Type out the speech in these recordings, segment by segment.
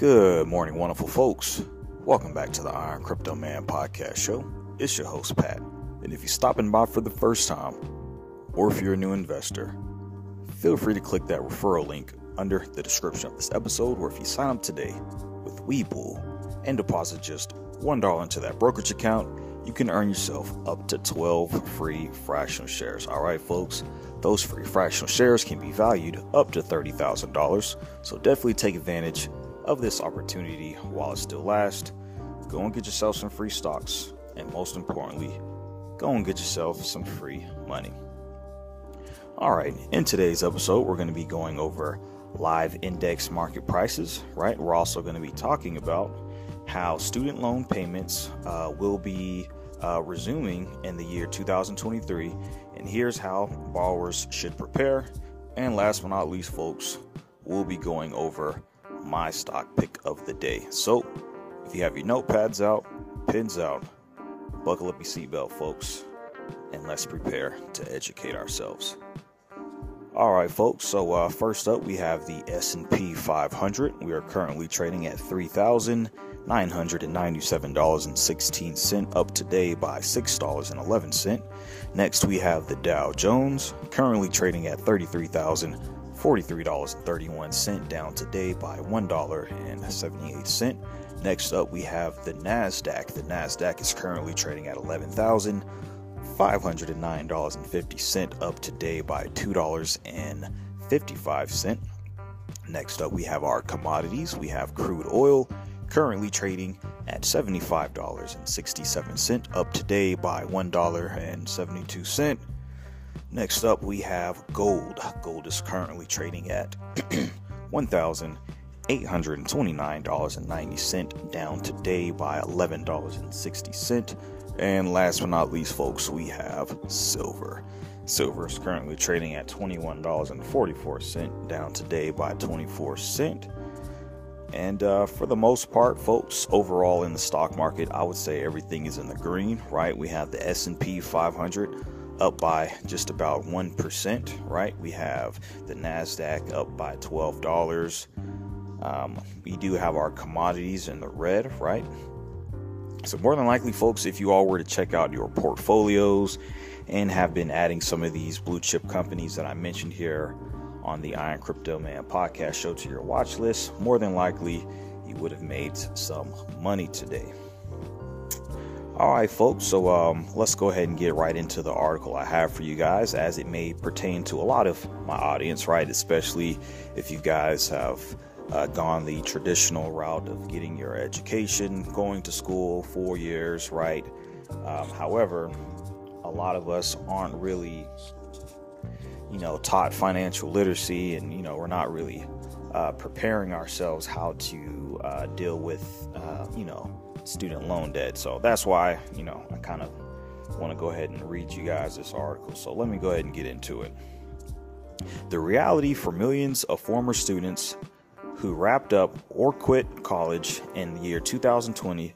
Good morning, wonderful folks. Welcome back to the Iron Crypto Man podcast show. It's your host, Pat. And if you're stopping by for the first time, or if you're a new investor, feel free to click that referral link under the description of this episode, or if you sign up today with Webull and deposit just $1 into that brokerage account, you can earn yourself up to 12 free fractional shares. All right, folks, those free fractional shares can be valued up to $30,000. So definitely take advantage of this opportunity while it still lasts. Go and get yourself some free stocks, and most importantly, go and get yourself some free money. All right, in today's episode, we're going to be going over live index market prices, right? We're also going to be talking about how student loan payments uh, will be uh, resuming in the year 2023, and here's how borrowers should prepare. And last but not least, folks, we'll be going over my stock pick of the day. So, if you have your notepads out, pins out, buckle up your seatbelt, folks, and let's prepare to educate ourselves. All right, folks. So uh, first up, we have the S&P 500. We are currently trading at three thousand nine hundred and ninety-seven dollars and sixteen cent, up today by six dollars and eleven cent. Next, we have the Dow Jones, currently trading at thirty-three thousand $43.31, down today by $1.78. Next up, we have the NASDAQ. The NASDAQ is currently trading at $11,509.50, up today by $2.55. Next up, we have our commodities. We have crude oil currently trading at $75.67, up today by $1.72. Next up, we have gold. Gold is currently trading at $1,829.90, down today by $11.60. And last but not least, folks, we have silver. Silver is currently trading at $21.44, down today by 24 cent. And uh, for the most part, folks, overall in the stock market, I would say everything is in the green. Right? We have the S&P 500 up by just about 1%, right? We have the NASDAQ up by $12. Um, we do have our commodities in the red, right? So, more than likely, folks, if you all were to check out your portfolios and have been adding some of these blue chip companies that I mentioned here on the Iron Crypto Man podcast show to your watch list, more than likely you would have made some money today. All right, folks. So um, let's go ahead and get right into the article I have for you guys, as it may pertain to a lot of my audience, right? Especially if you guys have uh, gone the traditional route of getting your education, going to school four years, right? Um, however, a lot of us aren't really, you know, taught financial literacy, and you know, we're not really uh, preparing ourselves how to uh, deal with, uh, you know student loan debt. So that's why, you know, I kind of want to go ahead and read you guys this article. So let me go ahead and get into it. The reality for millions of former students who wrapped up or quit college in the year 2020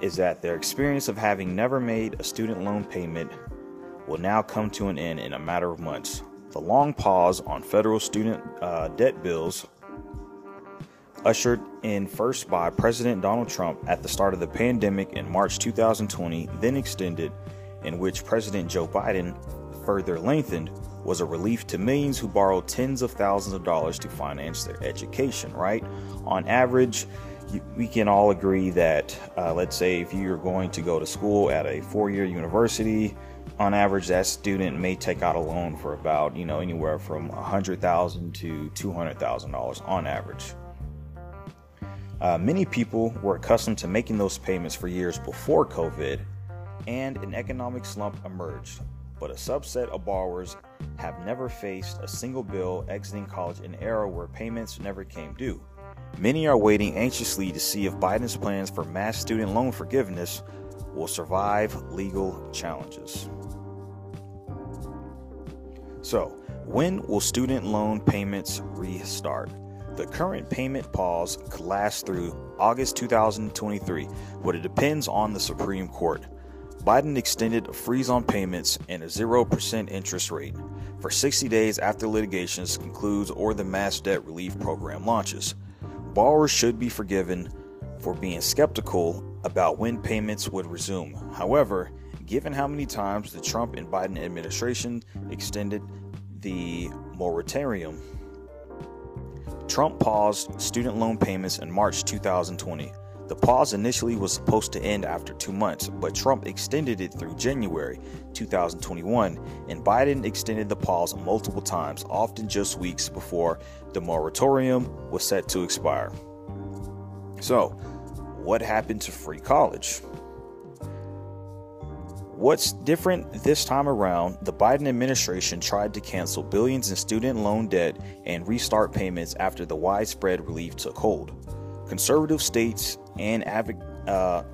is that their experience of having never made a student loan payment will now come to an end in a matter of months. The long pause on federal student uh, debt bills ushered in first by President Donald Trump at the start of the pandemic in March 2020, then extended, in which President Joe Biden further lengthened, was a relief to millions who borrowed tens of thousands of dollars to finance their education, right? On average, we can all agree that, uh, let's say, if you're going to go to school at a four year university, on average, that student may take out a loan for about, you know, anywhere from 100,000 to $200,000 on average. Uh, many people were accustomed to making those payments for years before COVID, and an economic slump emerged. But a subset of borrowers have never faced a single bill exiting college in an era where payments never came due. Many are waiting anxiously to see if Biden's plans for mass student loan forgiveness will survive legal challenges. So, when will student loan payments restart? The current payment pause could last through August 2023, but it depends on the Supreme Court. Biden extended a freeze on payments and a 0% interest rate for 60 days after litigation concludes or the mass debt relief program launches. borrowers should be forgiven for being skeptical about when payments would resume. However, given how many times the Trump and Biden administration extended the moratorium, Trump paused student loan payments in March 2020. The pause initially was supposed to end after two months, but Trump extended it through January 2021, and Biden extended the pause multiple times, often just weeks before the moratorium was set to expire. So, what happened to free college? What's different this time around, the Biden administration tried to cancel billions in student loan debt and restart payments after the widespread relief took hold. Conservative states and uh,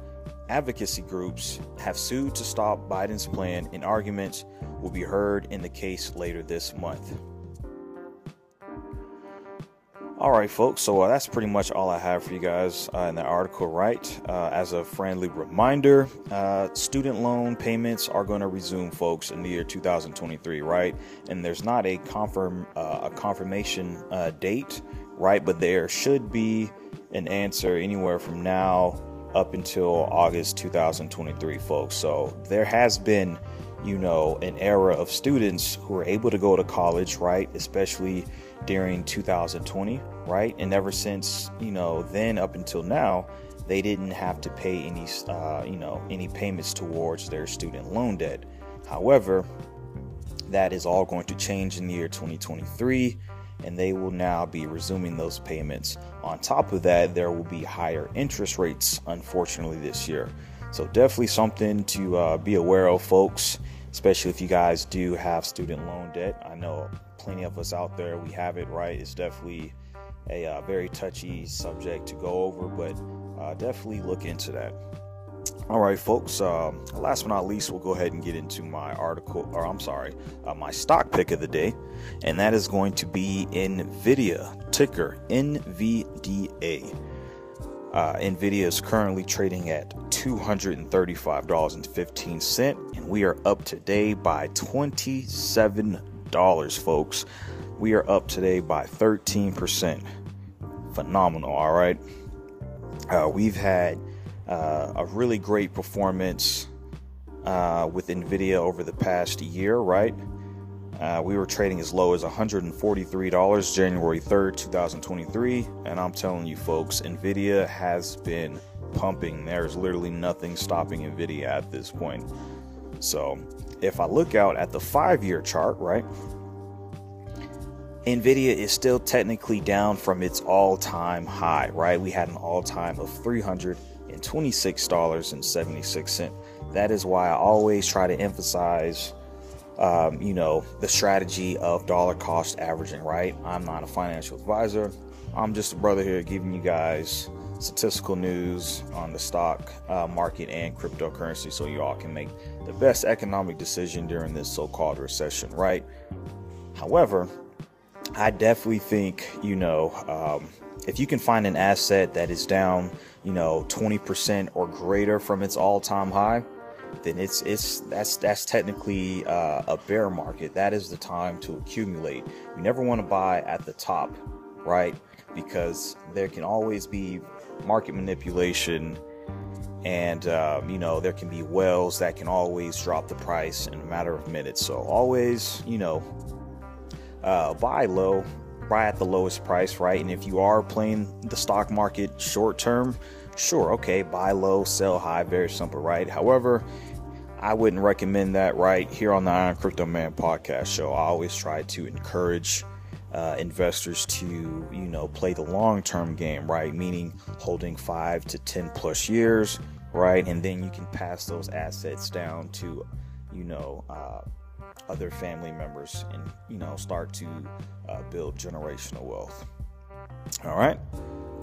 advocacy groups have sued to stop Biden's plan, and arguments will be heard in the case later this month. All right, folks. So uh, that's pretty much all I have for you guys uh, in the article, right? Uh, as a friendly reminder, uh, student loan payments are going to resume, folks, in the year 2023, right? And there's not a confirm uh, a confirmation uh, date, right? But there should be an answer anywhere from now up until August 2023, folks. So there has been, you know, an era of students who are able to go to college, right? Especially during 2020, right? And ever since, you know, then up until now, they didn't have to pay any, uh, you know, any payments towards their student loan debt. However, that is all going to change in the year 2023, and they will now be resuming those payments. On top of that, there will be higher interest rates, unfortunately, this year. So, definitely something to uh, be aware of, folks, especially if you guys do have student loan debt. I know plenty of us out there, we have it right. It's definitely a uh, very touchy subject to go over, but uh, definitely look into that. All right, folks. Um, last but not least, we'll go ahead and get into my article, or I'm sorry, uh, my stock pick of the day, and that is going to be NVIDIA, ticker NVDA. Uh, NVIDIA is currently trading at $235.15, and we are up today by 27 dollars, folks. We are up today by 13%. Phenomenal, all right. Uh, we've had uh, a really great performance uh, with NVIDIA over the past year, right? Uh, we were trading as low as $143 January 3rd, 2023. And I'm telling you, folks, NVIDIA has been pumping. There's literally nothing stopping NVIDIA at this point. So if I look out at the five year chart, right, Nvidia is still technically down from its all time high, right? We had an all time of $326.76. That is why I always try to emphasize, um, you know, the strategy of dollar cost averaging, right? I'm not a financial advisor. I'm just a brother here giving you guys statistical news on the stock uh, market and cryptocurrency so you all can make the best economic decision during this so called recession, right? However, I definitely think, you know, um, if you can find an asset that is down, you know, 20% or greater from its all time high, then it's it's that's that's technically uh, a bear market. That is the time to accumulate. You never want to buy at the top, right? Because there can always be market manipulation and um, you know there can be wells that can always drop the price in a matter of minutes so always you know uh, buy low buy at the lowest price right and if you are playing the stock market short term sure okay buy low sell high very simple right? However i wouldn't recommend that right here on the iron crypto man podcast show. I always try to encourage uh, investors to you know play the long term game right? Meaning holding five to ten plus years right? And then you can pass those assets down to you know uh, other family members and you know start to uh, build generational wealth. All right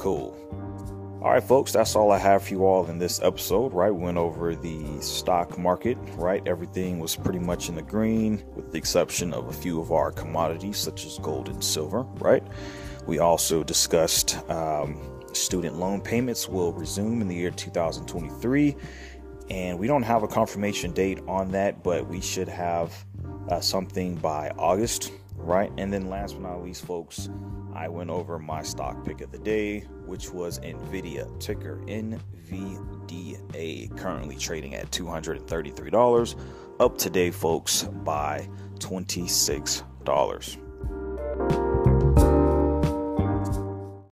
cool all right, folks, that's all I have for you all in this episode, right? We went over the stock market, right? Everything was pretty much in the green, with the exception of a few of our commodities, such as gold and silver, right? We also discussed um, student loan payments will resume in the year 2023, and we don't have a confirmation date on that, but we should have uh, something by August right? And then last but not least, folks, I went over my stock pick of the day, which was Nvidia, ticker NVDA, currently trading at $233, up today, folks, by $26.